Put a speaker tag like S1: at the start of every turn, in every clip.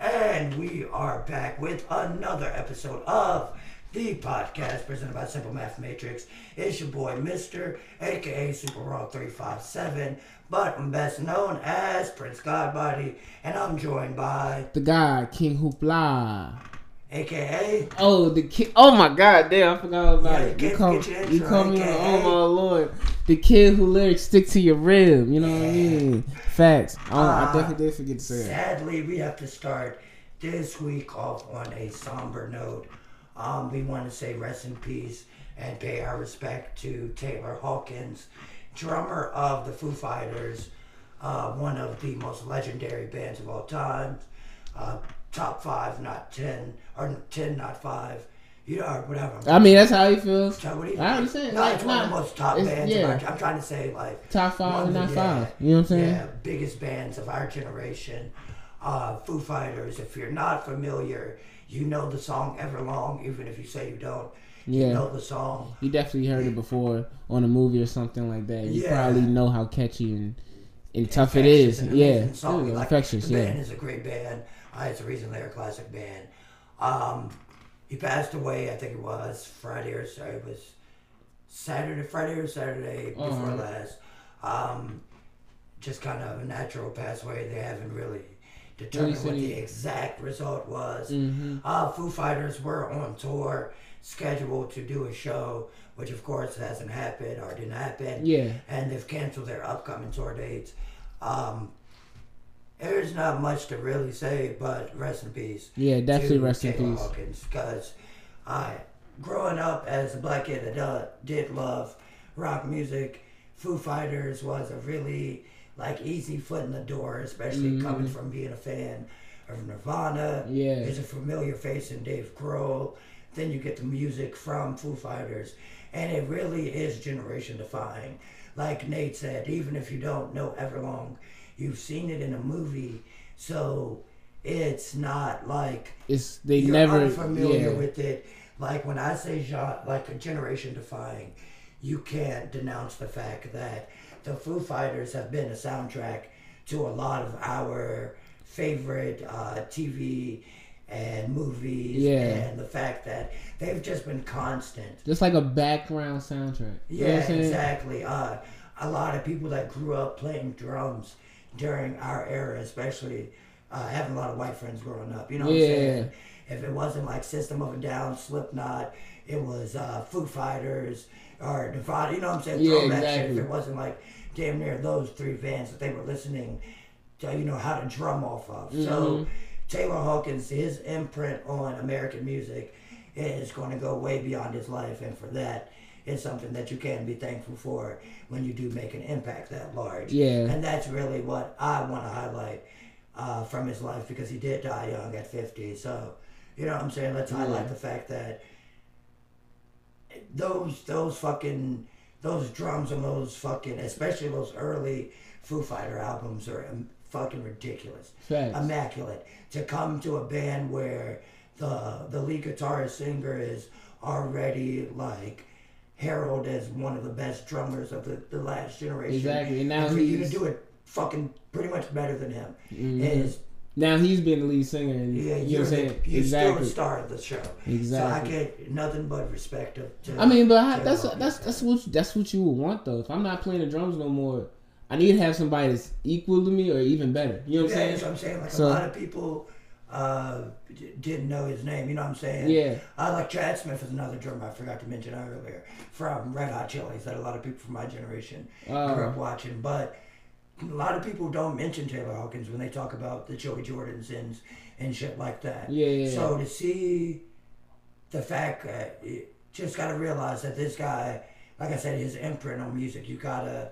S1: And we are back with another episode of the podcast presented by Simple Math Matrix. It's your boy, Mr. aka Super Raw 357, but I'm best known as Prince Godbody, and I'm joined by
S2: The guy, King Hoopla.
S1: Aka
S2: Oh, the kid. Oh my God, damn! I forgot about
S1: Yeah,
S2: it.
S1: get-
S2: You call, you call me. Oh my lord, the kid who lyrics stick to your rib. You know what I mean? Facts. Oh, I
S1: Ah,
S2: definitely did forget to say that.
S1: Sadly, we have to start this week off on a somber note. Um, we want to say rest in peace and pay our respect to Taylor Hawkins, drummer of the Foo Fighters, uh, one of the most legendary bands of all time. Uh, top five, not ten, or ten, not five. You know, or whatever.
S2: I mean, that's how he feels.
S1: So what do you-
S2: I understand.
S1: No,
S2: Like,
S1: it's one of the most top bands.
S2: yeah.
S1: Our, I'm trying to say like
S2: Top five, not
S1: the-
S2: five. You know what I'm saying?
S1: yeah, biggest bands of our generation. Uh, Foo Fighters. If you're not familiar, you know the song Everlong, even if you say you don't.
S2: Yeah.
S1: You know the song.
S2: You definitely heard it before on a movie or something like that. You
S1: Yeah.
S2: probably know how catchy and, and tough it is. Yeah,
S1: song. Like,
S2: infectious.
S1: The band
S2: Yeah,
S1: is a great band. Uh, it's a reason they're a classic band. Um, he passed away. I think it was Friday or sorry, it was Saturday, Friday or Saturday before
S2: Uh-huh.
S1: last. Um, just kind of a natural pass away. They haven't really determined what the exact result was.
S2: hmm
S1: Uh, Foo Fighters were on tour, scheduled to do a show, which of course hasn't happened or didn't happen
S2: yeah.
S1: and they've canceled their upcoming tour dates. Um, there's not much to really say, but rest in peace.
S2: Yeah, definitely rest in
S1: Taylor
S2: peace.
S1: Hawkins, because I, growing up as a black kid uh, did love rock music, Foo Fighters was a really like easy foot in the door, especially
S2: Mhm.
S1: coming from being a fan of Nirvana.
S2: Yeah.
S1: There's a familiar face in Dave Grohl. Then you get the music from Foo Fighters, and it really is generation defying. Like Nate said, even if you don't know Everlong, you've seen it in a movie, so it's not like
S2: It's they
S1: you're
S2: never.
S1: unfamiliar
S2: Yeah.
S1: with it. Like when I say genre, like a generation defying, you can't denounce the fact that the Foo Fighters have been a soundtrack to a lot of our favorite uh, TV and movies,
S2: Yeah.
S1: and the fact that they've just been constant.
S2: Just like a background soundtrack. You
S1: Yeah,
S2: what I'm saying?
S1: exactly. Uh, a lot of people that grew up playing drums during our era, especially uh, having a lot of white friends growing up. You know what
S2: Yeah.
S1: I'm saying? If it wasn't like System of a Down, Slipknot, it was uh, Foo Fighters or Nirvana. You know what I'm saying?
S2: Yeah,
S1: Throw
S2: exactly.
S1: If it wasn't like damn near those three bands that they were listening to, you know, how to drum off of.
S2: Mm-hmm.
S1: So Taylor Hawkins, his imprint on American music is going to go way beyond his life, and for that, it's something that you can be thankful for when you do make an impact that large.
S2: Yeah.
S1: And that's really what I want to highlight uh, from his life because he did die young at 50. So, you know what I'm saying? Let's highlight the fact that those those fucking those drums on those fucking especially those early Foo Fighter albums are fucking ridiculous
S2: Facts.
S1: immaculate to come to a band where the the lead guitarist singer is already like heralded as one of the best drummers of the, the last generation.
S2: Exactly, and now
S1: for you to do it fucking pretty much better than him
S2: Mhm.
S1: is
S2: Now he's been the lead singer, and
S1: yeah,
S2: you know
S1: you're,
S2: what I'm saying?
S1: you're still
S2: exactly.
S1: the star of the show.
S2: Exactly.
S1: So I get nothing but respect. To,
S2: I mean, but
S1: to
S2: that's that's that's what that's what you would want though. If I'm not playing the drums no more, I need to have somebody that's equal to me or even better. You know what
S1: Yeah,
S2: I'm
S1: that's
S2: saying?
S1: what I'm saying. Like
S2: So-
S1: a lot of people uh, d- didn't know his name. You know what I'm saying?
S2: Yeah.
S1: I like Chad Smith is another drummer I forgot to mention earlier from Red Hot Chili's that a lot of people from my generation grew
S2: Oh.
S1: up watching. But a lot of people don't mention Taylor Hawkins when they talk about the Joey Jordisons and and shit like that.
S2: Yeah, yeah, yeah.
S1: So to see the fact that you just got to realize that this guy, like I said, his imprint on music, you gotta to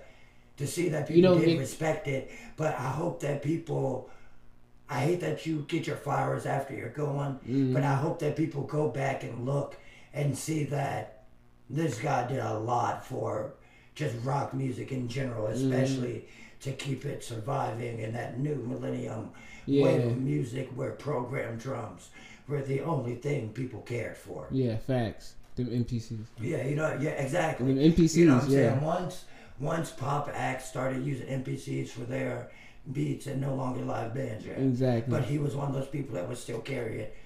S1: see that people did
S2: Nick-
S1: respect it. But I hope that people. I hate that you get your flowers after you're gone,
S2: Mm-hmm.
S1: but I hope that people go back and look and see that this guy did a lot for just rock music in general,
S2: Mm-hmm.
S1: especially to keep it surviving in that new millennium
S2: Yeah.
S1: wave of music where programmed drums were the only thing people cared for.
S2: Yeah, facts. Them MPCs.
S1: Yeah, you know, yeah, exactly.
S2: Them MPCs,
S1: You know what I'm
S2: yeah.
S1: saying? Once once pop acts started using MPCs for their beats and no longer live bands.
S2: Exactly.
S1: But he was one of those people that would still carry it.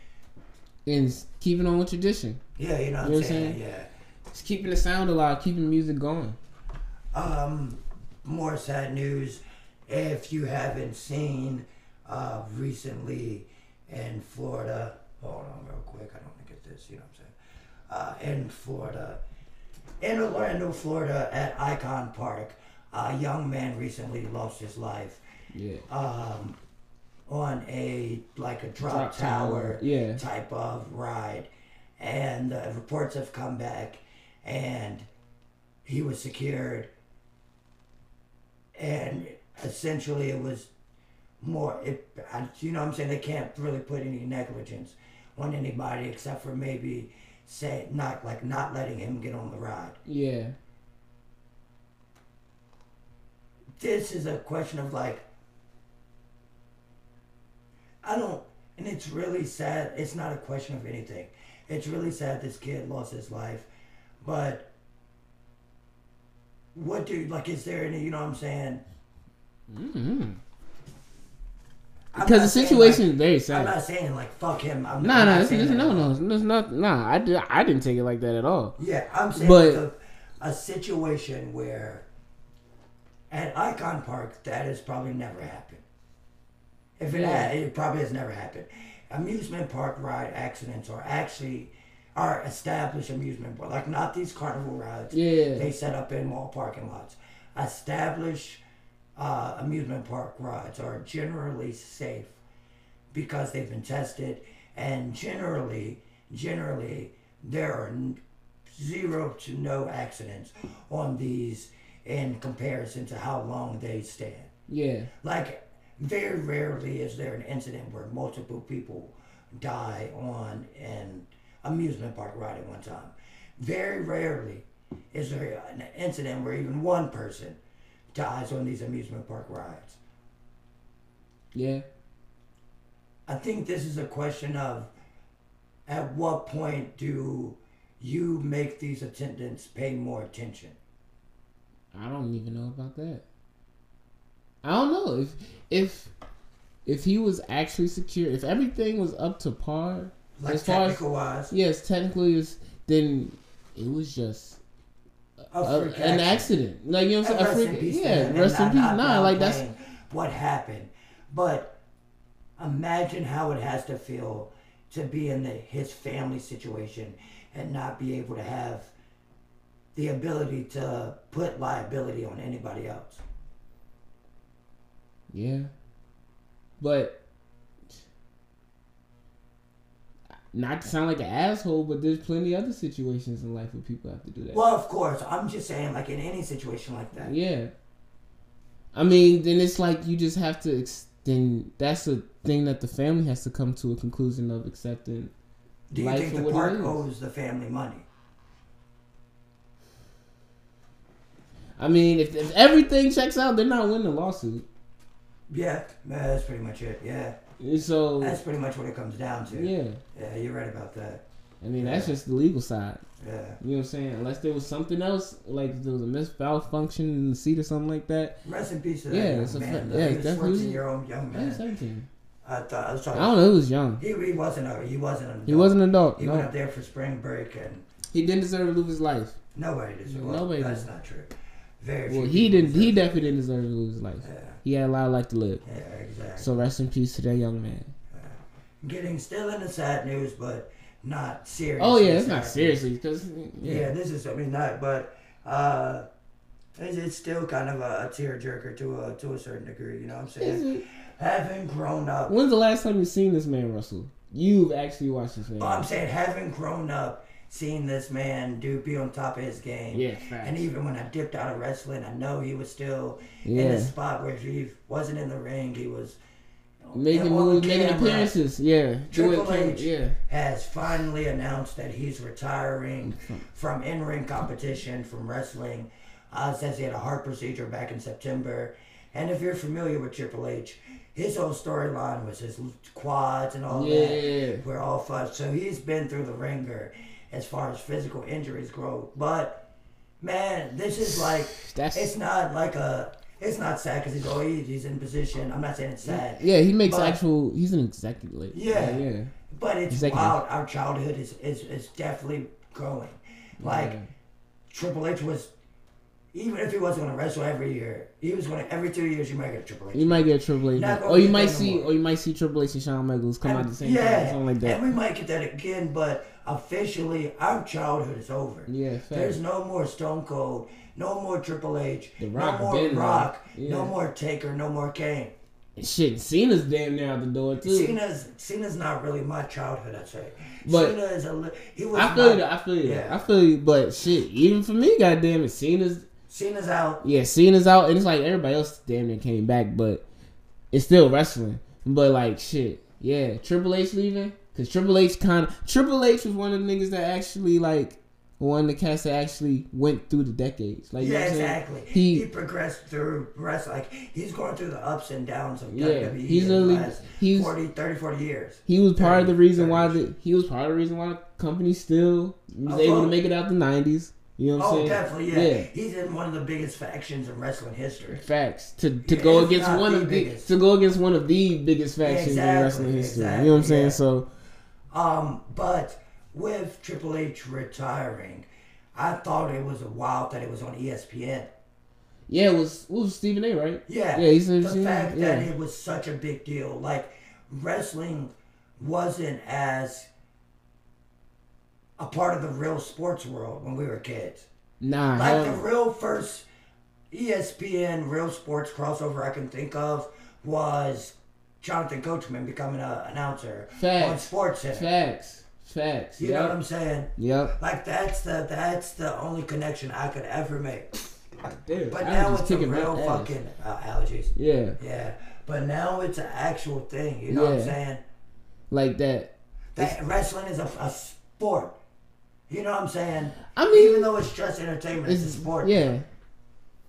S2: and keeping on with tradition.
S1: Yeah, you know what
S2: You
S1: I'm saying?
S2: saying?
S1: Yeah.
S2: Just keeping the sound alive, keeping the music going.
S1: Um, more sad news. If you haven't seen uh, recently in Florida, hold on real quick. I don't want to get this. You know what I'm saying? Uh, in Florida, in Orlando, Florida, at Icon Park, a young man recently lost his life
S2: Yeah.
S1: um, on a like a drop,
S2: Drop
S1: tower,
S2: tower, yeah.
S1: type of ride, and the reports have come back, and he was secured, and essentially it was more. It, I- you know, what I'm saying they can't really put any negligence on anybody except for maybe say not like not letting him get on the ride.
S2: Yeah.
S1: this is a question of like I don't and it's really sad it's not a question of anything. It's really sad this kid lost his life. But what do like is there any you know what I'm saying?
S2: hmm
S1: I'm
S2: Because the situation
S1: like-
S2: is very sad.
S1: I'm not saying like fuck him. I'm,
S2: Nah,
S1: I'm
S2: nah,
S1: not
S2: it's,
S1: saying
S2: it's, no, no, it's not. Nah, I, did, I didn't take it like that at all.
S1: Yeah, I'm saying
S2: But-
S1: like a, a situation where at Icon Park that has probably never happened. If it
S2: Yeah.
S1: had, it probably has never happened. Amusement park ride accidents are actually are established amusement park, like not these carnival rides.
S2: Yeah.
S1: They set up in mall parking lots. Established uh, amusement park rides are generally safe because they've been tested, and generally, generally there are n- zero to no accidents on these in comparison to how long they stand.
S2: Yeah.
S1: Like, very rarely is there an incident where multiple people die on an amusement park ride at one time. Very rarely is there an incident where even one person dies on these amusement park rides.
S2: Yeah.
S1: I think this is a question of at what point do you make these attendants pay more attention?
S2: I don't even know about that. I don't know if if if he was actually secure, if everything was up to par,
S1: Like
S2: as far as
S1: wise,
S2: yes, technically is then it was just
S1: a
S2: a, an accident. Like you know what I'm saying?
S1: rest
S2: freak, yeah, rest in peace.
S1: not
S2: Nah, like that's
S1: what happened. But imagine how it has to feel to be in the, his family situation and not be able to have the ability to put liability on anybody else.
S2: yeah, but not to sound like an asshole, but there's plenty other situations in life where people have to do that.
S1: Well, of course, I'm just saying, like in any situation like that.
S2: Yeah. I mean, then it's like you just have to. Ex- then that's a thing that the family has to come to a conclusion of accepting.
S1: Do you
S2: life
S1: think the park owes the family money?
S2: I mean, if, if everything checks out, they're not winning the lawsuit.
S1: Yeah, that's pretty much it. Yeah,
S2: So
S1: that's pretty much what it comes down to.
S2: yeah,
S1: Yeah, you're right about that.
S2: I mean that's just the legal side.
S1: Yeah.
S2: You know what I'm saying? Unless there was something else, like there was a misfunction in the seat or something like that.
S1: Rest in peace to that
S2: Yeah, it's a
S1: man.
S2: yeah,
S1: he was
S2: definitely-
S1: 14 year old young man.
S2: 17.
S1: I thought I was talking.
S2: I don't know. He was young.
S1: He, he wasn't a he wasn't an adult.
S2: He wasn't an adult.
S1: He went
S2: No,
S1: up there for spring break and
S2: he didn't deserve to lose his life.
S1: nobody deserved. Well,
S2: Nobody
S1: That's not true. Very.
S2: Well, he didn't. He definitely didn't deserve to lose his life.
S1: Yeah.
S2: He had a lot of life to live.
S1: Yeah. Exactly.
S2: So rest in peace to that young man.
S1: Getting still into sad news, but not serious.
S2: Oh yeah, it's not seriously because
S1: Yeah.
S2: yeah.
S1: this is I mean not, but uh, it's, it's still kind of a, a tearjerker to a to a certain degree. You know what I'm saying? Having grown up,
S2: When's the last time you seen this man Russell? You've actually watched this man.
S1: well, I'm saying having grown up, seeing this man do be on top of his game.
S2: yeah, facts.
S1: And even when I dipped out of wrestling, I know he was still in
S2: yeah,
S1: a spot where if he wasn't in the ring, he was you know,
S2: making moves, making appearances. Yeah,
S1: Triple H.
S2: Yeah,
S1: Has finally announced that he's retiring from in-ring competition from wrestling. Uh, says he had a heart procedure back in September, And if you're familiar with Triple H, his whole storyline was his quads and all
S2: Yeah.
S1: that. We're all fun. So he's been through the ringer as far as physical injuries go. But man, this is like
S2: That's
S1: it's not like a. It's not sad because he's oh he's in position. I'm not saying it's sad,
S2: yeah. He makes
S1: But-
S2: actual. He's an executive.
S1: Yeah.
S2: yeah.
S1: but it's
S2: Executive.
S1: wild. Our childhood is is, is definitely growing. Like
S2: Yeah.
S1: Triple H was, even if he wasn't going to wrestle every year, he was going to every two years you might get a Triple H.
S2: You might get Triple H,
S1: Not
S2: or you might see, or you might see Triple H and Shawn Michaels come out at the same
S1: yeah,
S2: time, something like that.
S1: and we might get that again. But officially, our childhood is over.
S2: yeah, fact.
S1: There's no more Stone Cold, no more Triple H,
S2: The
S1: no more
S2: been.
S1: Rock,
S2: Yeah.
S1: no more Taker, no more Kane.
S2: Shit, Cena's damn near out the door too.
S1: Cena's Cena's not really my childhood. I'd say.
S2: But-
S1: Cena is a li- he was.
S2: I feel
S1: my-
S2: you. I feel you.
S1: Yeah.
S2: I feel you. But shit, even for me, goddamn it, Cena's
S1: Cena's out.
S2: yeah, Cena's out, and it's like everybody else damn near came back, but it's still wrestling. But like shit, yeah, Triple H leaving because Triple H kind of Triple H was one of the niggas that actually like one of the cats that actually went through the decades. Like you know
S1: Yeah,
S2: what I'm saying?
S1: exactly. He,
S2: He
S1: progressed through wrestling. Like he's going through the ups and downs of
S2: Yeah,
S1: WWE
S2: he's
S1: in the last
S2: he's-
S1: 40, 30, 40 years.
S2: He was part of the
S1: 30,
S2: reason why the he was part of the reason why the company still was able to make it out the nineties. You know what I'm
S1: Oh,
S2: saying?
S1: definitely, yeah.
S2: Yeah.
S1: He's in one of the biggest factions in wrestling history.
S2: Facts to to
S1: Yeah,
S2: go against one
S1: the
S2: of the
S1: biggest.
S2: to go against one of the biggest factions in wrestling history.
S1: exactly,
S2: you know what I'm saying? So
S1: Um, but with Triple H retiring, I thought it was a wild that it was on ESPN.
S2: yeah, it was it was Stephen A. Right?
S1: Yeah,
S2: Yeah, he's
S1: the fact
S2: yeah.
S1: that it was such a big deal. Like wrestling wasn't as a part of the real sports world when we were kids.
S2: Nah,
S1: Like the real first ESPN real sports crossover I can think of was Jonathan Coachman becoming an announcer on
S2: Facts.
S1: Sports Center.
S2: facts, facts.
S1: You know what I'm saying?
S2: Yep.
S1: Like that's the that's the only connection I could ever make.
S2: Dude,
S1: But now it's a real fucking uh, allergies.
S2: Yeah,
S1: Yeah, but now it's an actual thing. You know what I'm saying?
S2: like that.
S1: That wrestling is a, a sport. You know what I'm saying?
S2: I mean,
S1: Even though it's just entertainment, it's, a sport.
S2: Yeah.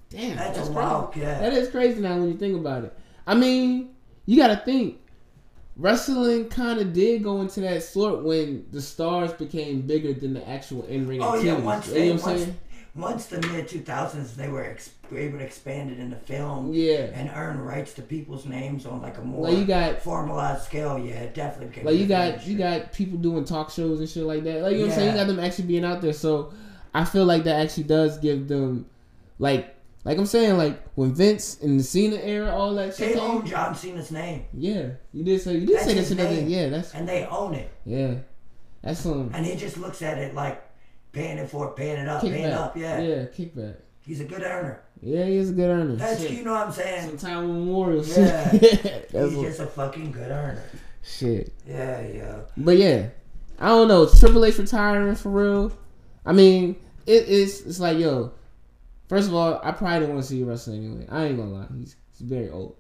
S2: Damn,
S1: That's,
S2: that's,
S1: a
S2: crazy.
S1: wild, yeah.
S2: That is crazy now when you think about it. I mean, you got to think. Wrestling kind of did go into that sort when the stars became bigger than the actual in ring
S1: Oh
S2: activities.
S1: yeah, once
S2: you
S1: they
S2: know what I'm
S1: once,
S2: saying?
S1: Once the mid two thousands they were ex- able to expand it into film
S2: Yeah.
S1: and earn rights to people's names on like a more
S2: Like you got
S1: formalized scale. Yeah, it definitely became.
S2: like you got you got people doing talk shows and shit like that. Like you know what I'm saying? You got them actually being out there. So I feel like that actually does give them like like I'm saying like when Vince in the Cena era all that shit
S1: They own John Cena's name
S2: Yeah, you did say you did
S1: That's
S2: say that
S1: his
S2: shit. that day.
S1: name.
S2: Yeah, that's
S1: and they own it,
S2: yeah, that's some
S1: and he just looks at it like paying it for it, paying it up, paying
S2: kickback.
S1: up. Yeah.
S2: yeah, kickback.
S1: he's a good earner.
S2: Yeah, he's a good earner.
S1: That's
S2: shit.
S1: you know what I'm saying.
S2: Some time memorial.
S1: Yeah. He's
S2: what,
S1: just a fucking good earner.
S2: shit.
S1: Yeah, yeah.
S2: But yeah, I don't know. Triple H retiring for real. I mean, it is. It's like yo. First of all, I probably don't want to see you wrestle anyway. I ain't gonna lie. He's, he's very old.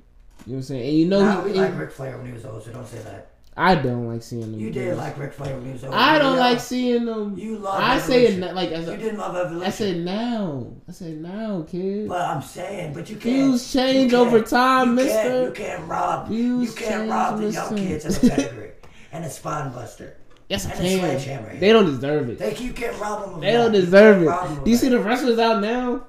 S2: You know what I'm saying? And you know
S1: Nah,
S2: he.
S1: we like Ric Flair when he was old, so don't say that.
S2: I don't like seeing them.
S1: You did like Ric Flair when he was old.
S2: I don't
S1: You
S2: like seeing them.
S1: You love.
S2: I say it like as
S1: You
S2: a,
S1: didn't love evolution.
S2: I said now. I said now, kid.
S1: But I'm saying, but you can't.
S2: Views change
S1: you can't-
S2: over time,
S1: you
S2: Mister.
S1: Can't, you can't rob.
S2: Views
S1: you can't rob the young
S2: mister.
S1: kids of a pedigree and a spine buster.
S2: Yes, I
S1: and a sledgehammer.
S2: can. They don't deserve it.
S1: They, you can't rob them.
S2: They don't deserve
S1: can't rob 'em
S2: it. Do you see the wrestlers out now?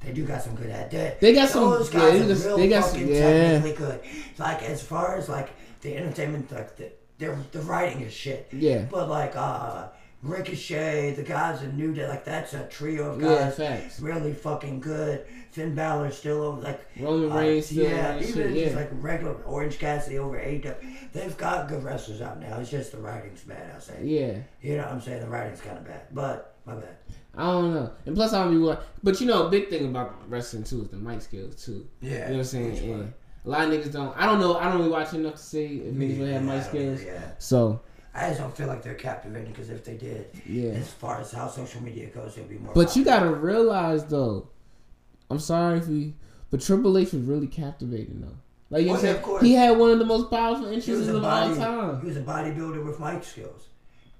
S1: They do got some good at that.
S2: They got some-
S1: Those
S2: yeah,
S1: guys
S2: they
S1: are
S2: got-
S1: real
S2: they got some- yeah.
S1: technically good. Like as far as like the entertainment, like the their the writing is shit.
S2: Yeah.
S1: But like uh Ricochet, the guys in New Day, like that's a trio of
S2: Yeah,
S1: guys.
S2: facts.
S1: really fucking good. Finn Balor still over like
S2: Roman
S1: uh,
S2: Reigns
S1: yeah, even
S2: shit, yeah.
S1: it's like regular Orange Cassidy over AEW. They've got good wrestlers out now. It's just the writing's bad. I say.
S2: Yeah.
S1: You know what I'm saying? The writing's kind of bad, but my bad.
S2: I don't know. And plus, I don't be what. But you know, a big thing about wrestling too is the mic skills too.
S1: Yeah,
S2: You know what I'm saying?
S1: Which
S2: And
S1: one?
S2: a lot of niggas don't. I don't know. I don't really watch enough to see if niggas really have
S1: Yeah,
S2: mic skills.
S1: Yeah,
S2: So
S1: I just don't feel like they're captivating because if they did,
S2: yeah.
S1: as far as how social media goes, it'd be more.
S2: But you gotta realize though. I'm sorry if we, but Triple H was really captivating though. Like you oh,
S1: Well,
S2: said,
S1: of course.
S2: he had one of the most powerful entrances
S1: a
S2: of all
S1: body.
S2: time.
S1: He was a bodybuilder with mic skills.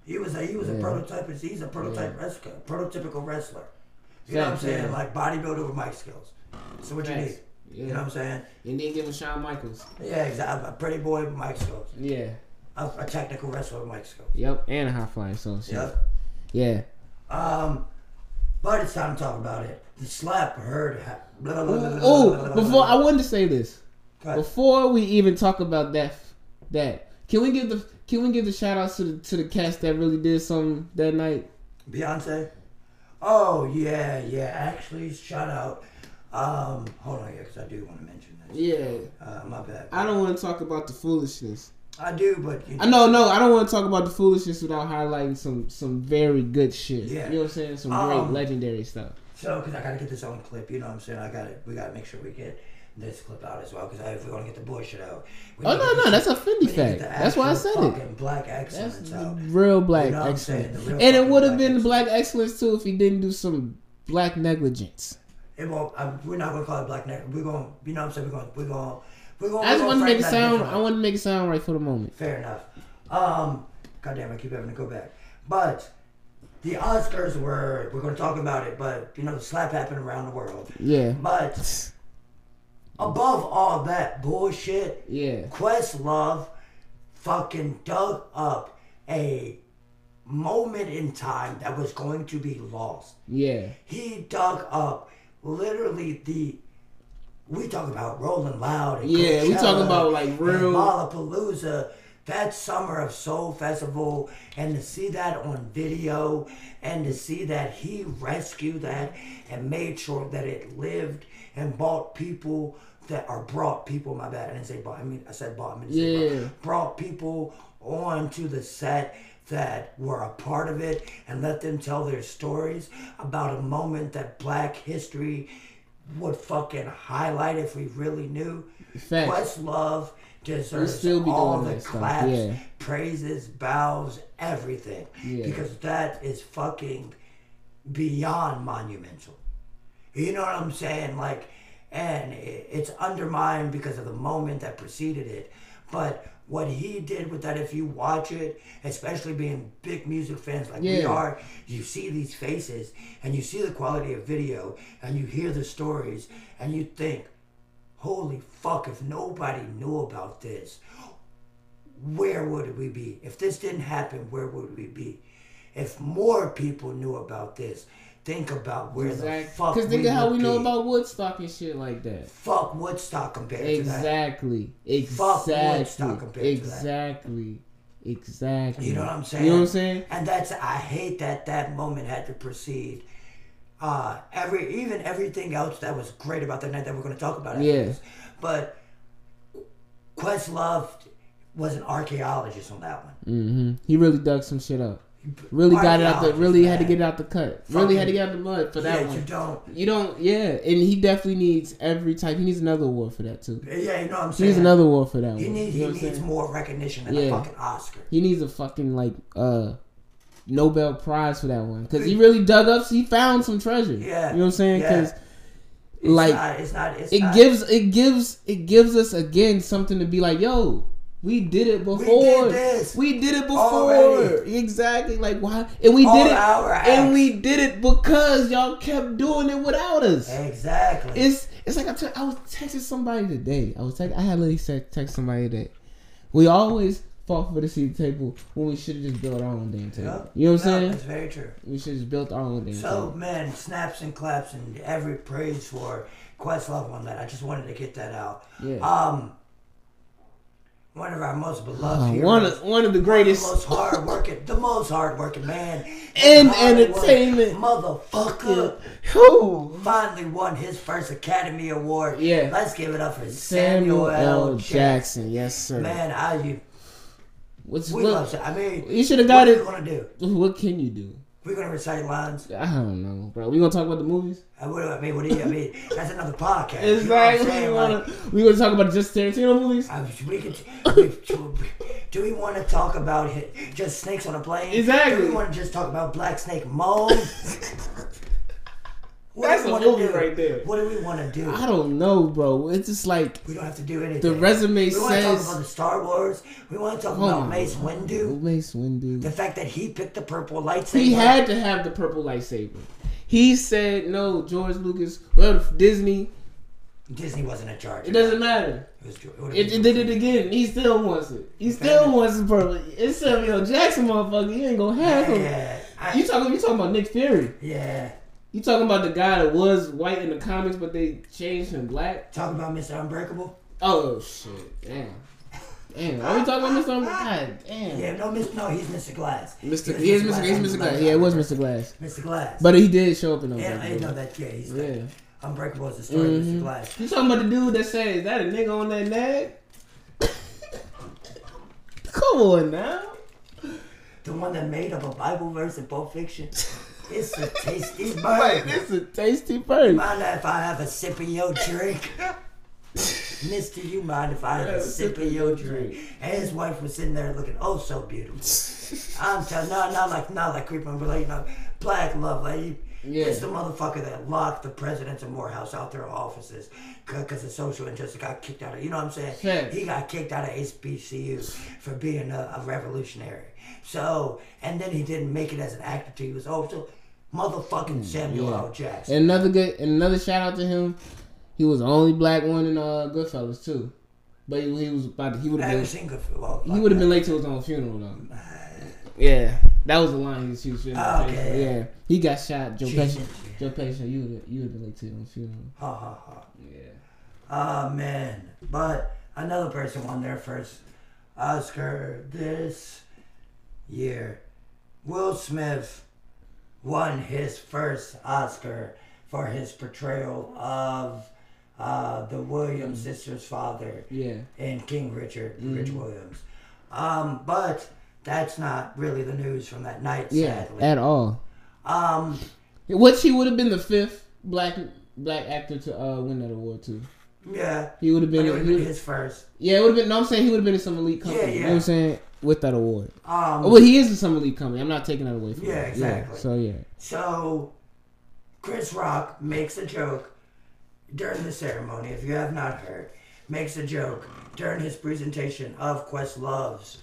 S1: He was a he was a
S2: Yeah.
S1: prototype. He's a prototype wrestler, prototypical wrestler. You know what I'm saying? Like bodybuilder with mic skills. So what you need? You know what I'm saying?
S2: And then give him Shawn Michaels.
S1: Yeah, exactly. A pretty boy, with Mike Scopes.
S2: Yeah.
S1: A, a technical wrestler, Mike Scopes.
S2: Yep. And a high flying So.
S1: Yep.
S2: Yeah.
S1: Um, but it's time to talk about it. The slap heard. Ha- blah, blah, blah, blah, blah, blah,
S2: Oh, before. I wanted to say this. Before we even talk about that, that can we give the can we give the shout outs to the to the cast that really did something that night?
S1: Beyonce. Oh yeah, yeah. Actually, shout out. Um, hold on, yeah, because I do want to mention this.
S2: Yeah.
S1: Uh, my bad.
S2: I don't want to talk about the foolishness.
S1: I do, but you
S2: I know, no, I don't want to talk about the foolishness without highlighting some some very good shit.
S1: Yeah.
S2: You know what I'm saying? Some
S1: Um,
S2: great legendary stuff.
S1: So, because I gotta get this on clip, you know what I'm saying? I gotta, we gotta make sure we get this clip out as well. Because if we want to get the bullshit out,
S2: Oh no, no, that's a Fendi
S1: need to get
S2: fact. That's why I said it.
S1: Black
S2: That's
S1: excellence out.
S2: real black
S1: You know saying?
S2: excellence. And it would have been
S1: excellence.
S2: black excellence too if he didn't do some black negligence.
S1: It won't. I, we're not gonna call it black neck. We're gonna, you know what I'm saying? We're gonna, we're gonna, we're gonna.
S2: I just
S1: we're
S2: want to make it sound. I want to make it sound right for the moment.
S1: Fair enough. Um, goddamn, I keep having to go back. But the Oscars were. We're gonna talk about it, but you know, the slap happened around the world.
S2: Yeah,
S1: But above all that bullshit,
S2: yeah,
S1: Questlove fucking dug up a moment in time that was going to be lost.
S2: yeah,
S1: He dug up literally the. We talk about Rolling Loud. And
S2: Yeah, we talk about, like, real-
S1: Lollapalooza. That summer of Soul Festival, and to see that on video, and to see that he rescued that and made sure that it lived and bought people that are brought people. My bad, I didn't say bought. I mean, I said bought. I mean,
S2: Yeah.
S1: brought, brought people onto the set that were a part of it and let them tell their stories about a moment that Black history would fucking highlight if we really knew.
S2: Facts.
S1: Questlove deserves
S2: still be
S1: all the claps,
S2: yeah.
S1: praises, bows, everything.
S2: Yeah.
S1: Because that is fucking beyond monumental. You know what I'm saying? Like, and it's undermined because of the moment that preceded it. But what he did with that, if you watch it, especially being big music fans like we are, you see these faces and you see the quality of video and you hear the stories and you think, holy fuck, if nobody knew about this, where would we be? If this didn't happen, where would we be? If more people knew about this, think about where the fuck
S2: Because
S1: we
S2: think of how
S1: would
S2: we know
S1: be.
S2: about Woodstock and shit like that.
S1: fuck Woodstock compared to that.
S2: Exactly.
S1: Fuck
S2: Exactly.
S1: Woodstock compared to that.
S2: Exactly. Exactly.
S1: You know what I'm saying?
S2: You know what I'm saying?
S1: And that's I hate that that moment had to proceed. uh every even everything else that was great about that night that we're going to talk about. after
S2: Yeah.
S1: this. But Questlove was an archaeologist on that one.
S2: Mm-hmm. He really dug some shit up. Really got it out the. Really had to get it out the cut. Really had to get out the mud for that
S1: yeah,
S2: one.
S1: you don't.
S2: You don't, yeah, and he definitely needs every type. He needs another award for that too.
S1: Yeah, you know what I'm saying.
S2: He needs another award for that
S1: He
S2: one.
S1: needs
S2: you know
S1: he needs more recognition than a fucking Oscar.
S2: He needs a fucking like uh Nobel Prize for that one because he really dug up. He found some treasure.
S1: Yeah,
S2: you know what I'm saying?
S1: yeah.
S2: Because like
S1: not, it's not. It's
S2: it
S1: not,
S2: gives it gives it gives us again something to be like, yo, we did it before.
S1: We this.
S2: We did it before.
S1: Already.
S2: Exactly. Like why? And we
S1: All
S2: did it. And we did it because y'all kept doing it without us.
S1: exactly.
S2: It's it's like I was texting somebody today. I was text, I had literally said text somebody that we always fought for the seat table when we should have just built our own damn table.
S1: Yep.
S2: You know what I'm saying?
S1: That's very true.
S2: We should just built our own damn
S1: So
S2: table.
S1: So man, snaps and claps and every praise for Questlove on that. I just wanted to get that out.
S2: Yeah.
S1: Um, one of our most beloved
S2: Uh,
S1: heroes.
S2: one of one of the
S1: the
S2: greatest.
S1: most hard working, the most hard working man
S2: In entertainment.
S1: motherfucker.
S2: Who?
S1: Finally won his first Academy Award.
S2: Yeah.
S1: let's give it up for
S2: Samuel
S1: Samuel,
S2: L.
S1: Jackson.
S2: Jackson. Yes, sir.
S1: Man, I you,
S2: What's
S1: we
S2: what,
S1: love. I mean,
S2: You should have
S1: what
S2: got
S1: are
S2: it.
S1: gonna do?
S2: What can you do?
S1: We're gonna recite lines.
S2: I don't know, bro. We gonna talk about the movies?
S1: I, what, I mean, what do you? I mean, that's another podcast. You know
S2: Exactly. we
S1: Like,
S2: we gonna talk about just Tarantino movies?
S1: I, we could, do we want to talk about just snakes on a plane?
S2: Exactly.
S1: Do we want to just talk about Black Snake Moan? What
S2: That's
S1: do we
S2: a
S1: wanna
S2: movie
S1: do?
S2: right there.
S1: What do we want to do?
S2: I don't know, bro. It's just like
S1: We don't have to do anything.
S2: the resume says.
S1: we want to talk about the Star Wars. We want to talk
S2: Oh
S1: about
S2: my
S1: Mace Windu.
S2: Mace Windu.
S1: The fact that he picked the purple lightsaber.
S2: He had to have the purple lightsaber. He said no, George Lucas. Well, Disney.
S1: Disney wasn't in charge.
S2: It doesn't matter.
S1: It, was, it,
S2: It, it did it again. He still wants it. He still wants it purple. It's Samuel Jackson, motherfucker. You ain't gonna have him.
S1: Yeah, I-
S2: You talking? You talking about Nick Fury?
S1: yeah.
S2: You talking about the guy that was white in the comics, but they changed him black?
S1: Talking about Mr. Unbreakable.
S2: Oh shit! Damn. Damn. Are we talking about Mr. God damn.
S1: Yeah, no, Miss, no, he's Mr. Glass.
S2: Mr.
S1: was
S2: He is
S1: Mr.
S2: Mr.
S1: Glass.
S2: He's Mr. Glass. Yeah, it was. Mr. Glass.
S1: Mr. Glass.
S2: But he did show up in
S1: yeah, I know that. Yeah, he's
S2: Yeah.
S1: the, Unbreakable is the story of
S2: Mhm.
S1: Mr. Glass.
S2: You talking about the dude that said, "Is that a nigga on that nag?" Come on now.
S1: The one that made up a Bible verse in Pulp Fiction. It's a tasty
S2: Wait, it's a tasty bird.
S1: Mind if I have a sip of your drink? Mister, you mind if I have a sip of your drink? And his wife was sitting there looking oh so beautiful. I'm telling no, not like not like creeping, but like you know, black love lady.
S2: Yeah.
S1: It's the motherfucker that locked the presidents of Morehouse out their offices because of social injustice got kicked out of. You know what I'm saying?
S2: Yeah.
S1: He got kicked out of HBCU for being a, a revolutionary. So, and then he didn't make it as an actor till he was over. So, motherfucking Samuel. L. Jackson.
S2: And another good, and another shout out to him. He was the only black one in uh, Goodfellas too, but he, he was about to, he would have been
S1: seen good. Well,
S2: he would have been late to his own funeral though. Yeah, that was the line he was shooting.
S1: Oh, okay.
S2: Yeah, he got shot. Joe Pesci. Joe Pesci, you would you would have been late to your own funeral.
S1: Ha ha ha.
S2: Yeah.
S1: Oh man. But another person won their first Oscar this year. Will Smith won his first Oscar for his portrayal of uh, the Williams sisters' father
S2: Yeah.
S1: in King Richard, Rich Williams. Um, but that's not really the news from that night,
S2: Yeah.
S1: sadly.
S2: At all.
S1: Um,
S2: Which he would have been the fifth black black actor to uh, win that award too.
S1: yeah.
S2: He would have been.
S1: it would
S2: he
S1: be his first.
S2: yeah, it would have been. No, I'm saying he would have been in some elite company.
S1: Yeah,
S2: You know
S1: yeah.
S2: what I'm saying? With that award.
S1: Um,
S2: well, he is a some elite company. I'm not taking that away from
S1: Yeah,
S2: him.
S1: exactly.
S2: so yeah.
S1: So, Chris Rock makes a joke during the ceremony, if you have not heard, makes a joke during his presentation of Questlove's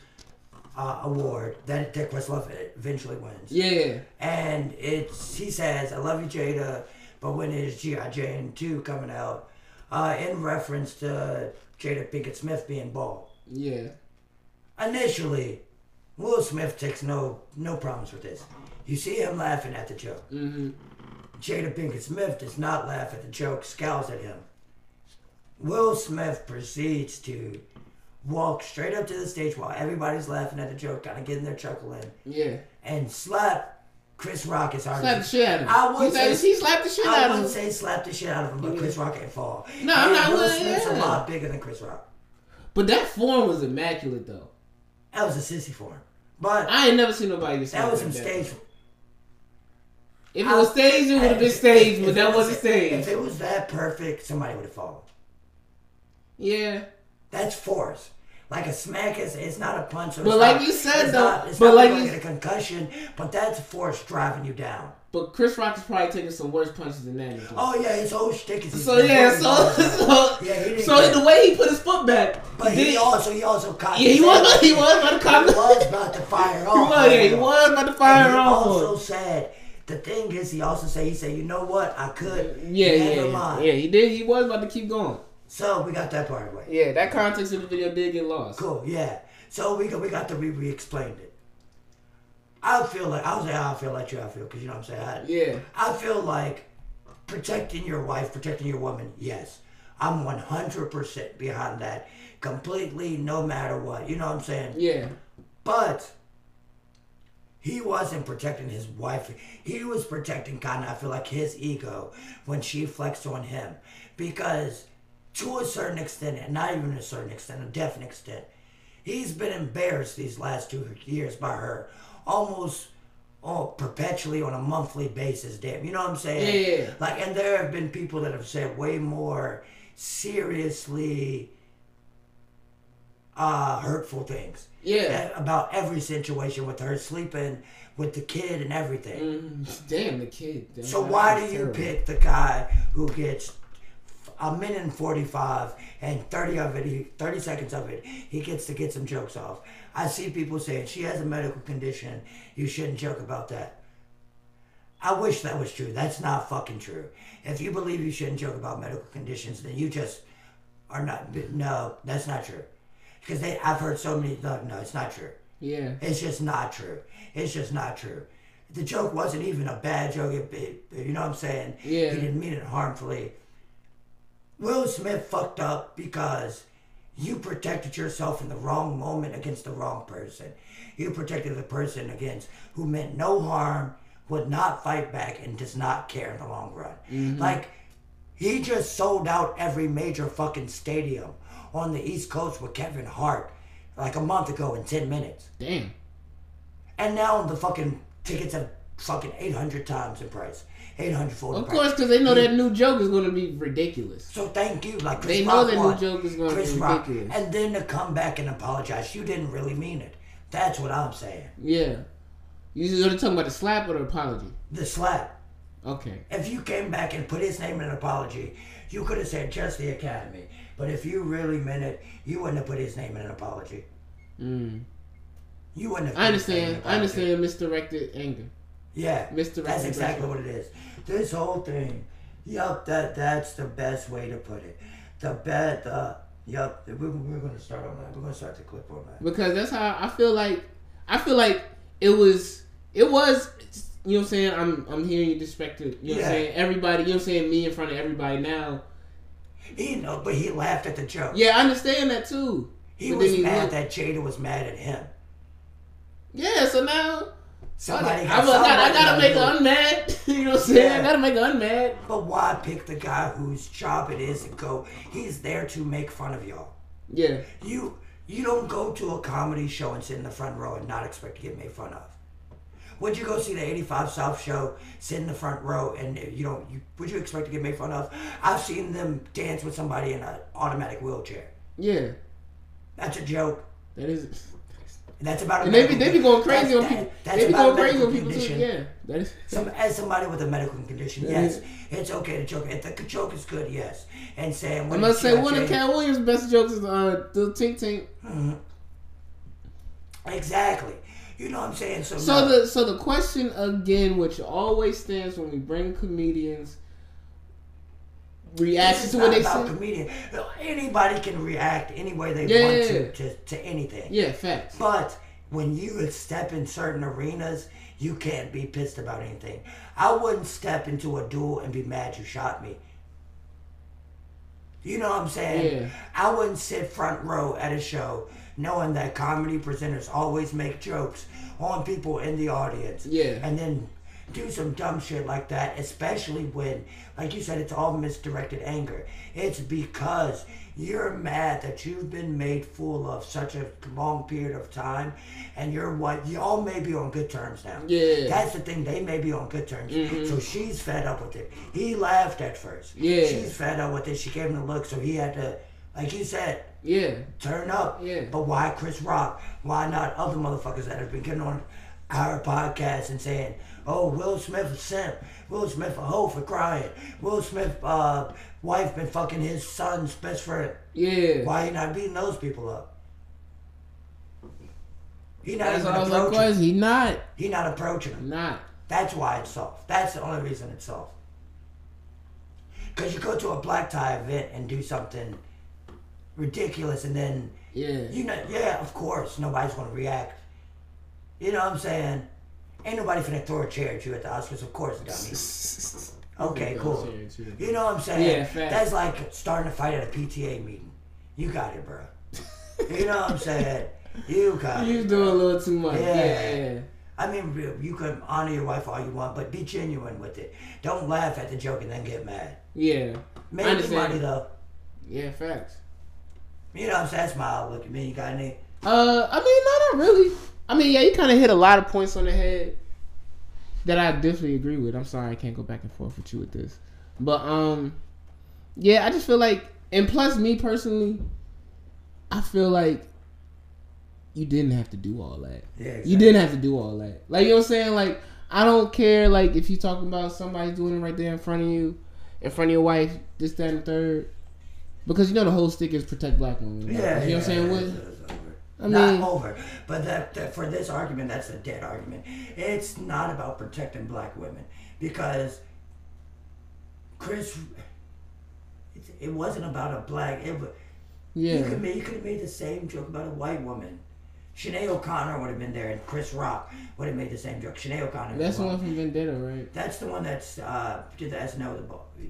S1: uh, award that Dick Questlove eventually wins.
S2: Yeah.
S1: And it's he says, I love you, Jada, but when is G.I. Jane 2 coming out? Uh, in reference to Jada Pinkett Smith being bald.
S2: Yeah.
S1: Initially, Will Smith takes no no problems with this. You see him laughing at the joke.
S2: Mm-hmm.
S1: Jada Pinkett Smith does not laugh at the joke, scowls at him. Will Smith proceeds to walk straight up to the stage while everybody's laughing at the joke, kind of getting their chuckle in,
S2: Yeah.
S1: and slap Chris Rock as hard
S2: Slap the shit out of him.
S1: I would say-
S2: he slapped the shit
S1: I
S2: out of
S1: wouldn't
S2: him.
S1: say slap the shit out of him, but
S2: Yeah.
S1: Chris Rock ain't fall.
S2: No, I'm
S1: And
S2: not
S1: Will Smith's a lot bigger than Chris Rock.
S2: But that form was immaculate though.
S1: That was a sissy for him. But
S2: I ain't never seen nobody get
S1: that was some stage.
S2: If it was staged, it would have been staged, but that
S1: was-
S2: wasn't staged.
S1: If it was that perfect, somebody would have fallen.
S2: Yeah.
S1: That's force. Like a smack is it's not a punch.
S2: But like
S1: not-
S2: you said,
S1: it's
S2: though,
S1: not, it's
S2: but
S1: not
S2: like you-
S1: a concussion, but that's force driving you down.
S2: But Chris Rock is probably taking some worse punches than that.
S1: Oh yeah, his whole shtick is. he's
S2: So yeah, so so,
S1: Yeah, he
S2: so
S1: get-
S2: the way he put his foot back,
S1: But
S2: did
S1: he also he also caught.
S2: yeah, he was he was about to
S1: He
S2: come.
S1: was about to fire
S2: He was, yeah, he was about to fire
S1: And he
S2: off.
S1: also said the thing is he also said he said you know what I could
S2: Yeah, yeah,
S1: mind.
S2: yeah. He did. He was about to keep going.
S1: So we got that part away.
S2: Yeah, that context of the video did get lost.
S1: Cool, yeah. So we got we got the re re explained it. I feel like I'll say how I feel like you I feel because you know what I'm saying. I,
S2: Yeah,
S1: I feel like protecting your wife, protecting your woman, yes. I'm 100% behind that. Completely, no matter what. You know what I'm saying?
S2: yeah,
S1: But he wasn't protecting his wife. He was protecting kind of, I feel like, his ego when she flexed on him. Because to a certain extent, and not even a certain extent, a definite extent, he's been embarrassed these last two years by her. Almost oh, perpetually on a monthly basis, damn. You know what I'm saying?
S2: Yeah.
S1: Like, and there have been people that have said way more seriously uh, hurtful things
S2: yeah.
S1: about every situation with her sleeping with the kid and everything.
S2: Mm, damn the kid. Damn,
S1: So why do you
S2: terrible.
S1: pick the guy who gets a minute and 45 and 30 of it, he, 30 seconds of it, he gets to get some jokes off. I see people saying she has a medical condition. You shouldn't joke about that. I wish that was true. That's not fucking true. If you believe you shouldn't joke about medical conditions, then you just are not. No, that's not true. Because they, I've heard so many. No, no, it's not true.
S2: Yeah.
S1: It's just not true. It's just not true. The joke wasn't even a bad joke. It, it- you know what I'm saying?
S2: Yeah.
S1: He didn't mean it harmfully. Will Smith fucked up because you protected yourself in the wrong moment against the wrong person. You protected the person against who meant no harm, would not fight back, and does not care in the long run. Mm-hmm. Like, he just sold out every major fucking stadium on the East Coast with Kevin Hart like a month ago in 10 minutes.
S2: Damn.
S1: And now the fucking tickets have fucking 800 times in price. 800 for the
S2: Of course, because they know that new joke is gonna be ridiculous.
S1: So thank you. Like Chris
S2: They know
S1: Rock
S2: that new joke is gonna
S1: Chris
S2: be
S1: Rock.
S2: ridiculous.
S1: And then to come back and apologize, you didn't really mean it. That's what I'm saying.
S2: Yeah. You are talking about the slap or the apology?
S1: The slap.
S2: Okay.
S1: If you came back and put his name in an apology, you could have said just the Academy. But if you really meant it, you wouldn't have put his name in an apology.
S2: Mm.
S1: You wouldn't have.
S2: I
S1: put his name in
S2: understand. I understand misdirected anger.
S1: Yeah,
S2: Misdirected
S1: that's exactly what it is. This whole thing, yup, that that's the best way to put it. The bet, uh, yup, we're, we're gonna start on that. We're gonna start the clip on that.
S2: because that's how I feel like I feel like it was it was you know what I'm saying I'm I'm hearing you disrespected you know what I'm saying everybody you know what I'm saying me in front of everybody now
S1: He know, but he laughed at the joke.
S2: yeah I understand that too
S1: He
S2: But
S1: was
S2: he
S1: mad
S2: looked-
S1: that Jada was mad at him.
S2: yeah so now
S1: Somebody,
S2: I, I, I, I
S1: somebody
S2: gotta make her unmad you know what I'm saying
S1: Yeah.
S2: I gotta make unmad
S1: But why pick the guy whose job it is to go? He's there to make fun of y'all.
S2: yeah
S1: You you don't go to a comedy show and sit in the front row and not expect to get made fun of. Would you go see the 85 South show, sit in the front row, and you don't? You, would you expect to get made fun of? I've seen them dance with somebody in an automatic wheelchair.
S2: yeah
S1: That's a joke.
S2: that is
S1: That's about
S2: and they be they be going crazy
S1: that's,
S2: on
S1: that-
S2: people
S1: That's
S2: they be going crazy on people
S1: condition.
S2: too yeah that is
S1: Some, as somebody with a medical condition,
S2: Yeah.
S1: yes, it's okay to joke. If the joke is good, yes. And saying,
S2: I
S1: when
S2: must say one of Katt Williams' best jokes is uh the Tink Tink
S1: Exactly. You know what I'm saying? So,
S2: So
S1: no.
S2: the so the question again, which always stands when we bring comedians
S1: Is
S2: to what they
S1: about
S2: say.
S1: comedian. Anybody can react any way they
S2: Yeah,
S1: want
S2: yeah,
S1: to,
S2: yeah.
S1: to to anything.
S2: Yeah, facts.
S1: But when you step in certain arenas, you can't be pissed about anything. I wouldn't step into a duel and be mad you shot me. You know what I'm saying?
S2: Yeah.
S1: I wouldn't sit front row at a show knowing that comedy presenters always make jokes on people in the audience.
S2: Yeah.
S1: And then do some dumb shit like that, especially when, like you said, it's all misdirected anger. It's because you're mad that you've been made fool of such a long period of time, and you're what y'all may be on good terms now.
S2: Yeah.
S1: That's the thing. They may be on good terms.
S2: Mhm.
S1: So she's fed up with it. He laughed at first.
S2: Yeah.
S1: She's fed up with it. She gave him the look, so he had to, like you said,
S2: Yeah.
S1: turn up.
S2: Yeah.
S1: But why Chris Rock? Why not other motherfuckers that have been getting on our podcast and saying, "Oh, Will Smith a simp. Will Smith a hoe for crying. Will Smith uh, wife been fucking his son's best friend.
S2: Yeah.
S1: Why he not beating those people up? He not
S2: That's
S1: even approaching.
S2: question. He not.
S1: He not approaching him.
S2: Not.
S1: That's why it's soft. That's the only reason it's soft. Because you go to a black tie event and do something ridiculous, and then
S2: Yeah.
S1: you know, yeah, of course, nobody's gonna react. You know what I'm saying? Ain't nobody finna throw a chair at you at the Oscars, of course, dummy. Okay, cool. You know what I'm saying?
S2: Yeah, fact.
S1: That's like starting a fight at a PTA meeting. You got it, bro. you know what I'm saying? You got
S2: You
S1: it.
S2: doing a little too much.
S1: Yeah.
S2: Yeah. yeah.
S1: I mean, real, you can honor your wife all you want, but be genuine with it. Don't laugh at the joke and then get mad.
S2: Yeah.
S1: Make
S2: I
S1: the
S2: understand.
S1: money though.
S2: Yeah, facts.
S1: You know what I'm saying? That's my outlook. I mean, you got any?
S2: Uh, I mean, no, not really. I mean, yeah, you kind of hit a lot of points on the head that I definitely agree with. I'm sorry I can't go back and forth with you with this, but um, yeah, I just feel like, and plus me personally, I feel like you didn't have to do all that.
S1: Yeah, exactly.
S2: You didn't have to do all that. Like you know what I'm saying? Like I don't care. Like if you talking about somebody doing it right there in front of you, in front of your wife, this, that, and the third. Because you know the whole stick is protect black women. Like,
S1: Yeah,
S2: you know what I'm saying?
S1: yeah,
S2: What-
S1: it's- it's over.
S2: I
S1: not over. But that, that for this argument, that's a dead argument. It's not about protecting black women because Chris, it, it wasn't about a black. It, wa- you
S2: Yeah.
S1: could make, you could have made the same joke about a white woman. Sinead O'Connor would have been there, and Chris Rock would have made the same joke. Sinead O'Connor.
S2: That's the one from Vendetta, right?
S1: That's the one that's uh, did the SNL. The.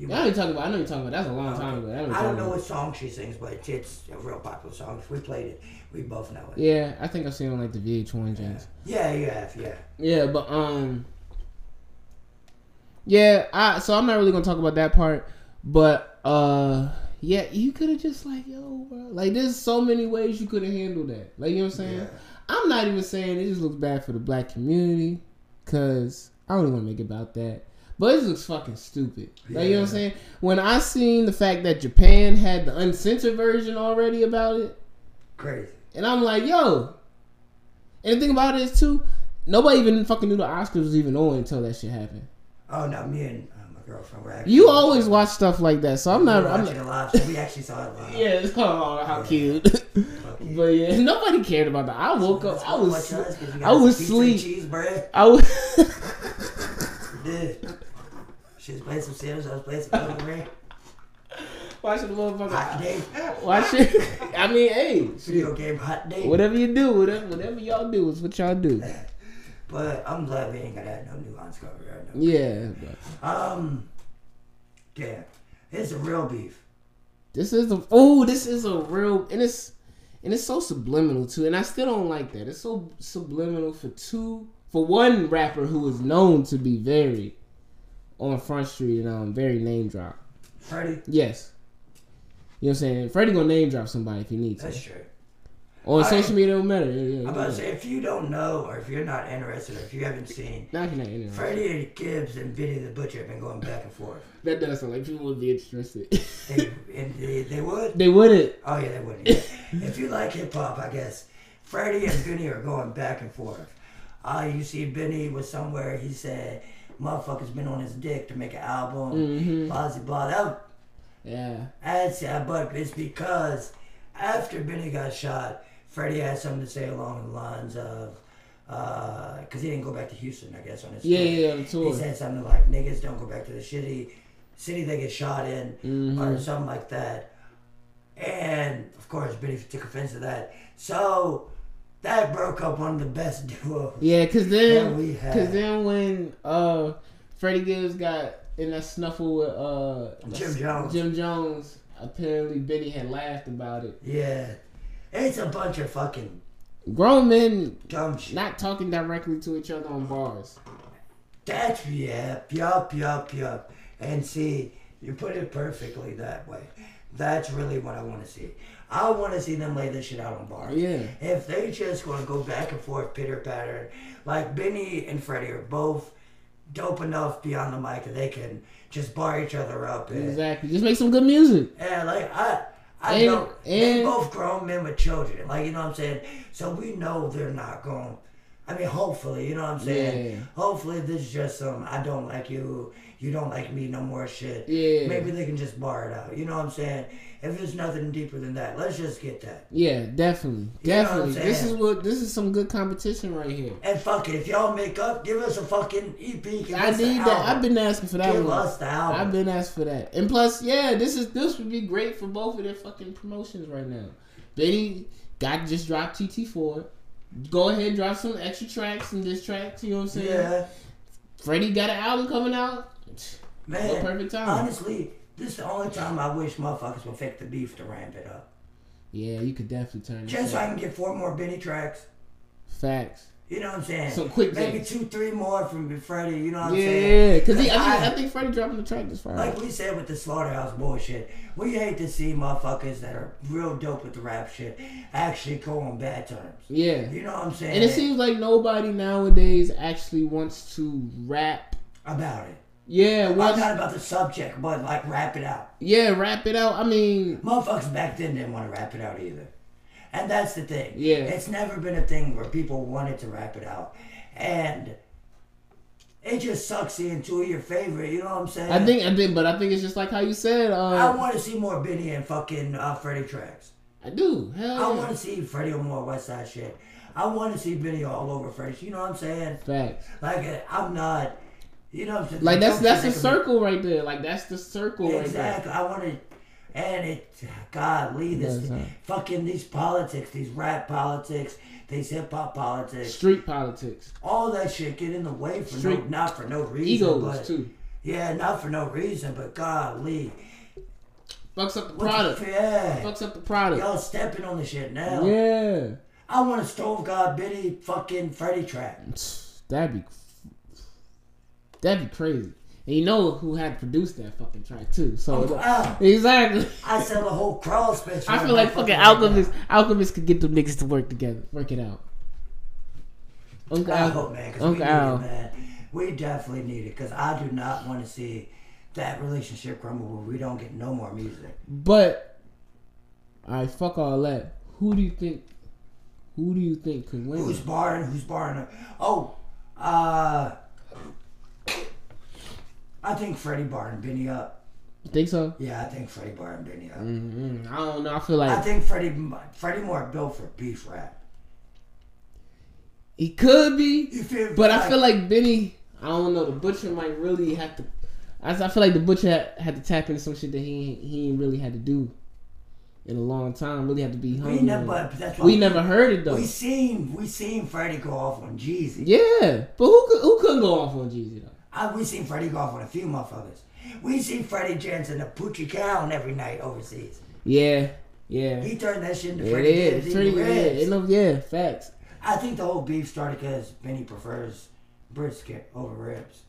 S1: You,
S2: I know you're talking about. I know you're talking about. That's a long time ago. I,
S1: I don't know
S2: about.
S1: what song she sings, but it's, it's a real popular song. If we played it, we both know it.
S2: Yeah, I think I've seen it on like the VH1 channels.
S1: Yeah, you have, yeah.
S2: Yeah, but um, yeah. I so I'm not really gonna talk about that part, but uh, yeah, you could have just like yo, bro. Like there's so many ways you could have handled that. Like you know what I'm saying?
S1: Yeah.
S2: I'm not even saying it just looks bad for the black community, cause I don't even want to make it about that. But it looks fucking stupid. Like you know what I'm saying? When I seen the fact that Japan had the uncensored version already about it,
S1: Crazy.
S2: and I'm like, yo. And the thing about it is too, nobody even fucking knew the Oscars was even on until that shit happened.
S1: Oh no, me and uh, my girlfriend were actually.
S2: You always watch stuff like that, so I'm
S1: We
S2: not. I'm
S1: watching
S2: not
S1: it live, so we actually saw it live.
S2: yeah, it's oh, how
S1: Yeah.
S2: cute. But yeah, nobody cared about that. I woke up.
S1: Let's
S2: I was.
S1: watch
S2: sl-
S1: us, 'cause you
S2: I was
S1: some pizza and
S2: asleep.
S1: Cheese bread.
S2: I was.
S1: Did. She was playing some Sims. I was playing some Elden Ring.
S2: Watching the motherfucker.
S1: Hot day.
S2: Watch it. I mean, hey,
S1: Video game hot day.
S2: whatever you do, whatever, whatever y'all do is what y'all do.
S1: But I'm glad we ain't got that no nuance cover right now.
S2: Yeah, but
S1: Um, damn, it's a real beef.
S2: this is a oh, this is a real, and it's and it's so subliminal too, and I still don't like that. It's so subliminal for two, for one rapper who is known to be very on Front Street and um very name drop.
S1: Freddie,
S2: Yes. You know what I'm saying? Freddie gonna name drop somebody if he needs to.
S1: that's
S2: to.
S1: true.
S2: On
S1: I-
S2: social media, it don't matter. Yeah, yeah,
S1: I'm about to say, if you don't know or if you're not interested or if you haven't seen,
S2: Not not interested.
S1: Freddie and Gibbs and Benny the Butcher have been going back and forth.
S2: That does sound like people would be interested.
S1: They, and they, they would.
S2: they wouldn't.
S1: Oh yeah, they wouldn't. If you like hip hop, I guess Freddie and Benny are going back and forth. Uh, you see, Benny was somewhere. He said, "Motherfucker's been on his dick to make an album."
S2: Mhm.
S1: Blah blah blah. That,
S2: Yeah.
S1: that's yeah, but it's because after Benny got shot, Freddie had something to say along the lines of, because he didn't go back to Houston, I guess, on his
S2: Yeah,
S1: tour.
S2: yeah, on the
S1: He said something like, "Niggas don't go back to the shitty city they get shot in."
S2: Mhm.
S1: or something like that. And of course, Benny took offense to that. So that broke up one of the best duos.
S2: Yeah, cause then, cause then when uh Freddie Gibbs got in that snuffle with uh
S1: Jim Jones.
S2: Jim Jones, apparently Benny had laughed about it.
S1: Yeah, it's a bunch of fucking
S2: Grown men not talking directly to each other on bars.
S1: That's yep, yup, yup, yup. And see, you put it perfectly that way. That's really what I want to see. I want to see them lay this shit out on bars.
S2: Yeah.
S1: If they just want to go back and forth, pitter patter, like Benny and Freddie are both dope enough beyond the mic that they can just bar each other up. And,
S2: Exactly. Just make some good music.
S1: Yeah, like I, I
S2: And-
S1: they
S2: and-
S1: both grown men with children. Like you know what I'm saying. So we know they're not going. I mean, hopefully, you know what I'm saying.
S2: Yeah.
S1: Hopefully, this is just some I don't like you, you don't like me no more shit.
S2: Yeah.
S1: Maybe they can just bar it out. You know what I'm saying? If there's nothing deeper than that, let's just get that.
S2: Yeah, definitely.
S1: You know what I'm
S2: Definitely. this is what this is some good competition right here.
S1: And fuck it, if y'all make up, give us a fucking EP.
S2: I need that.
S1: album.
S2: I've been asking for that
S1: Give
S2: one.
S1: us the album.
S2: I've been asked for that. And plus, yeah, this is this would be great for both of their fucking promotions right now. Benny got just dropped TT four. Go ahead, drop some extra tracks and diss tracks. You know what I'm saying?
S1: yeah,
S2: Freddie got an album coming out.
S1: man.
S2: Perfect time.
S1: Honestly, this is the only time I wish motherfuckers would fake the beef to ramp it up.
S2: Yeah, you could definitely turn.
S1: Just so I can get four more Benny tracks.
S2: Facts.
S1: You know what I'm saying?
S2: Some quick
S1: two, three more from Freddie. You know what I'm saying?
S2: Yeah, because I, think-
S1: I-
S2: I think Freddie dropping the track this Friday.
S1: Like we said with the slaughterhouse bullshit, we hate to see motherfuckers that are real dope with the rap shit actually go on bad terms.
S2: yeah.
S1: You know what I'm saying?
S2: And it seems like nobody nowadays actually wants to rap.
S1: about it.
S2: Yeah,
S1: Well, not about the subject, but like rap it out.
S2: yeah, rap it out. I mean,
S1: Motherfuckers back then didn't want to rap it out either. And that's the thing.
S2: Yeah.
S1: It's never been a thing where people wanted to rap it out. And it just sucks seeing two of your favorite, you know what I'm saying?
S2: I think I think, but I think it's just like how you said.
S1: I
S2: Uh,
S1: want to see more Benny and fucking uh, Freddie tracks.
S2: I do. Hell
S1: I
S2: yeah.
S1: want to see Freddie on more West Side shit. I want to see Benny all over Freddie. You know what I'm saying?
S2: Facts.
S1: Like uh, I'm not. You know what I'm saying?
S2: Like that's that's
S1: be-
S2: circle right there. Like that's the circle right there.
S1: Exactly. I want to, and it, God, leave this fucking these politics, these rap politics, these hip hop politics,
S2: Street politics,
S1: all that shit get in the way for no, not for no reason,
S2: egos
S1: but
S2: too.
S1: yeah, not for no reason, but God, Lee,
S2: Fucks up the product.
S1: yeah,
S2: Fucks up the product.
S1: y'all stepping on the shit now.
S2: Yeah.
S1: I want a Stove God Benny fucking Freddie track.
S2: That'd be that'd be crazy. And you know who had produced that fucking track too. So
S1: Wow.
S2: exactly.
S1: I sell a whole crawl space.
S2: I feel like fucking
S1: right
S2: Alchemist Alchemist could get them niggas to work together, work it out. Uncle
S1: I
S2: Al,
S1: hope, man, because we need
S2: Al.
S1: it, man. We definitely need it, because I do not want to see that relationship crumble where we don't get no more music.
S2: But alright, fuck all that. Who do you think? Who do you think could win?
S1: Who's barring? Who's barring? Oh, uh, I think Freddie barring Benny up.
S2: You think so?
S1: Yeah, I think Freddie barring Benny up.
S2: mm I don't know. I feel like I
S1: think Freddie Freddie more built for beef rap.
S2: he could be, but I feel like Benny. I don't know. The butcher might really have to. I, I feel like the butcher had, had to tap into some shit that he he ain't really had to do in a long time. Really had to be
S1: we never. But that's why
S2: we never heard it though.
S1: We seen we seen Freddie go off on Jeezy.
S2: Yeah, but who could who couldn't go off on Jeezy though?
S1: I, we seen Freddie go off on a few motherfuckers. We seen Freddie Jensen the Poochie Cowan every night overseas.
S2: Yeah, yeah.
S1: He turned that shit into
S2: It
S1: Freddie
S2: is.
S1: Gibbs
S2: It's pretty, yeah, it yeah, facts.
S1: I think the whole beef started because Benny prefers brisket over ribs.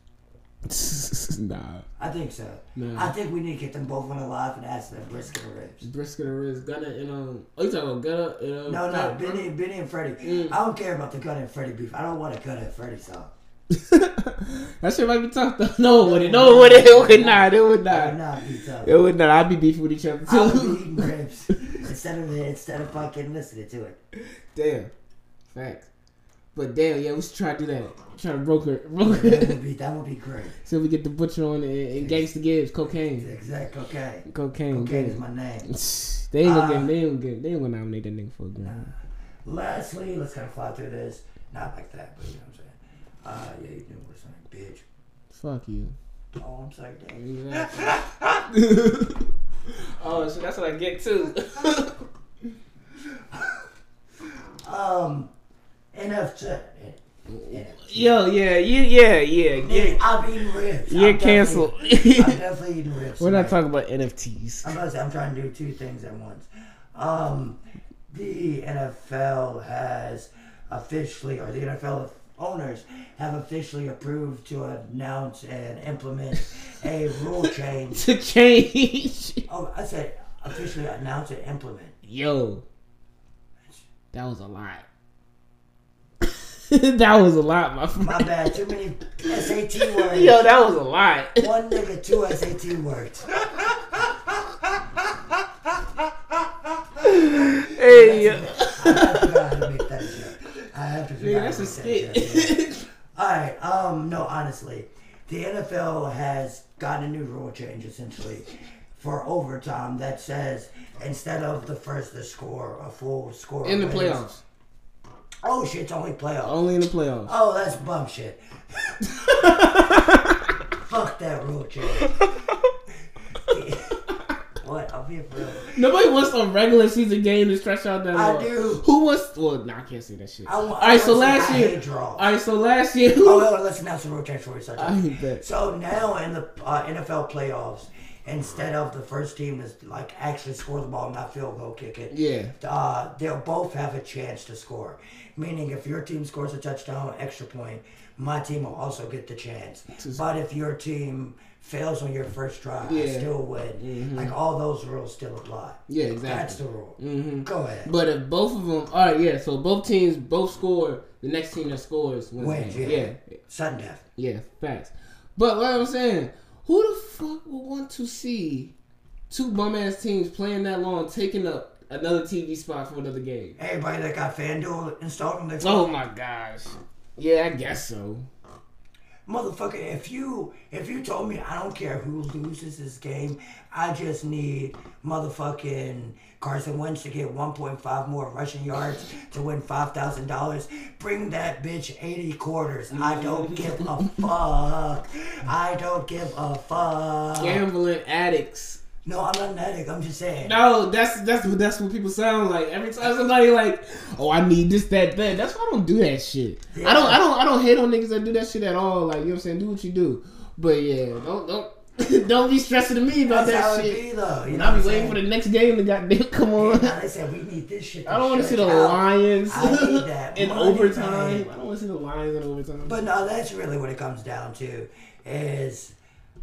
S2: nah.
S1: I think so.
S2: Nah.
S1: I think we need to get them both on the live and ask them brisket or ribs.
S2: Brisket or Riz, Gunna and um. Oh, you talking about Gunna and um?
S1: No, no, Benny, Benny and Freddie.
S2: Mm.
S1: I don't care about the Gunna and Freddie beef. I don't want a Gunna and Freddie song.
S2: that shit might be tough though. No, it would No, it would it would not. It would
S1: That would
S2: not.
S1: not be tough.
S2: It would not. I'd be beefing with each other
S1: I would be
S2: too.
S1: eating ribs instead of instead of fucking listening to it.
S2: damn. Facts. But damn, yeah, we should try to do that. Try to broker, broker.
S1: That would be that would be great.
S2: so we get the butcher on and, and Gangsta Gibbs, cocaine,
S1: Exact okay.
S2: cocaine.
S1: Cocaine is my name.
S2: They ain't gonna
S1: Uh,
S2: get. They ain't gonna. They ain't gonna nominate that nigga for a Grammy.
S1: Lastly, let's kind of fly through this. Not like that, but you know what Uh, yeah, you knew what I'm saying, bitch.
S2: Fuck you.
S1: Oh, I'm sorry, damn.
S2: Exactly. oh, so that's what I get too.
S1: Um, NFC. NFC.
S2: Yo, yeah, you, yeah, yeah,
S1: Yeah, I've eating ribs.
S2: You're
S1: I'm
S2: canceled.
S1: definitely- I'm definitely eating ribs.
S2: We're not talking about NFTs.
S1: I'm, about to say, I'm trying to do two things at once. Um, the NFL has officially, or the NFL owners have officially approved to announce and implement a rule change.
S2: to change.
S1: Oh, I said officially announce and implement.
S2: Yo, that was a lot. that was a lot, my friend.
S1: My bad, too many SAT words.
S2: Yo, that was a lot.
S1: One nigga, two SAT words.
S2: hey, yo.
S1: I have to figure out how to make that joke. I have to figure
S2: Nigga,
S1: out
S2: that's a
S1: to that
S2: skit.
S1: All right. Um. No. Honestly, the NFL has got a new rule change essentially for overtime that says instead of the first to score a full score
S2: In the
S1: wins-
S2: playoffs.
S1: Oh shit! It's only playoffs.
S2: Only in the playoffs.
S1: Oh, that's bum shit. Fuck that rule change. I'm being real.
S2: Nobody wants a regular season game to stretch out that
S1: I
S2: long.
S1: do.
S2: Who wants? Well, nah, I can't say that shit.
S1: I, wa-
S2: All right, so
S1: I
S2: last year. All right, so last year.
S1: Oh, well, let's announce the rule change for you. Such
S2: I hate that.
S1: So now in the uh, NFL playoffs, instead of the first team to like actually score the ball, and not field goal kick it,
S2: Yeah.
S1: uh, they'll both have a chance to score. Meaning, if your team scores a touchdown, extra point, my team will also get the chance. But if your team fails on your first drive,
S2: Yeah.
S1: still win. Like all those rules still apply.
S2: Yeah, exactly.
S1: That's the rule.
S2: hmm
S1: Go ahead.
S2: But if both of them, all right, yeah. So both teams both score. The next team that scores wins.
S1: Wins, yeah.
S2: yeah,
S1: Sudden death.
S2: yeah, facts. But what I'm saying, who the fuck would want to see two bum ass teams playing that long, taking up another TV spot for another game?
S1: Everybody that got FanDuel installed on their
S2: Oh my gosh. Yeah, I guess so.
S1: Motherfucker, if you if you told me I don't care who loses this game, I just need motherfucking Carson Wentz to get 1.5 more rushing yards to win five thousand dollars. Bring that bitch 80 quarters. I don't give a fuck. I don't give a fuck.
S2: Gambling addicts.
S1: No, I'm not an addict. I'm just saying.
S2: No, that's that's what that's what people sound like. Every time somebody like, oh, I need this, that, that. That's why I don't do that shit.
S1: Yeah.
S2: I don't, I don't, I don't hate on niggas that do that shit at all. Like you know what I'm saying. Do what you do, but yeah, don't don't don't be stressing to me about
S1: That's
S2: that
S1: it
S2: shit.
S1: be, though. You
S2: And
S1: know
S2: I'll be waiting for the next game to goddamn come on.
S1: They said we need this shit.
S2: I don't want to see the
S1: out.
S2: Lions
S1: I need that
S2: in overtime. I don't want to see the Lions in overtime.
S1: But no, that's really what it comes down to. Is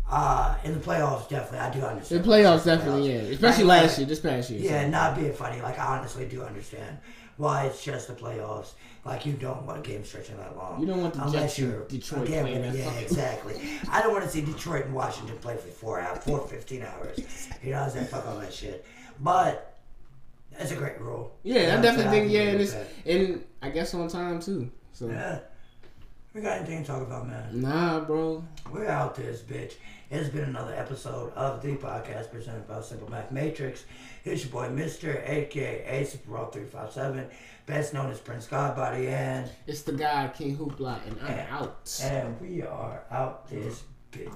S1: uh in the playoffs, definitely. I do understand. the playoffs
S2: definitely,
S1: playoffs.
S2: yeah, especially
S1: Like,
S2: last year, this past year.
S1: Yeah, not being funny. Like I honestly do understand why it's just the playoffs. Like you don't want a game stretching that long.
S2: You don't want the
S1: unless
S2: Jets
S1: you're
S2: Detroit
S1: again,
S2: playing that
S1: Yeah, exactly. I don't want to see Detroit and Washington play for four hours, four 15 hours. You know what I'm saying? Fuck all that shit. But that's a great rule.
S2: Yeah,
S1: You
S2: I definitely think yeah, and it's and I guess on time too. So
S1: Yeah. We got anything to talk about, man?
S2: nah, bro.
S1: We're out this bitch. It's been another episode of the podcast presented by Simple Math Matrix. It's your boy Mister, aka Super Raw three five seven, best known as Prince Godbody, and
S2: It's the guy King Hoopla, and I'm
S1: Yeah.
S2: out.
S1: and we are out this bitch.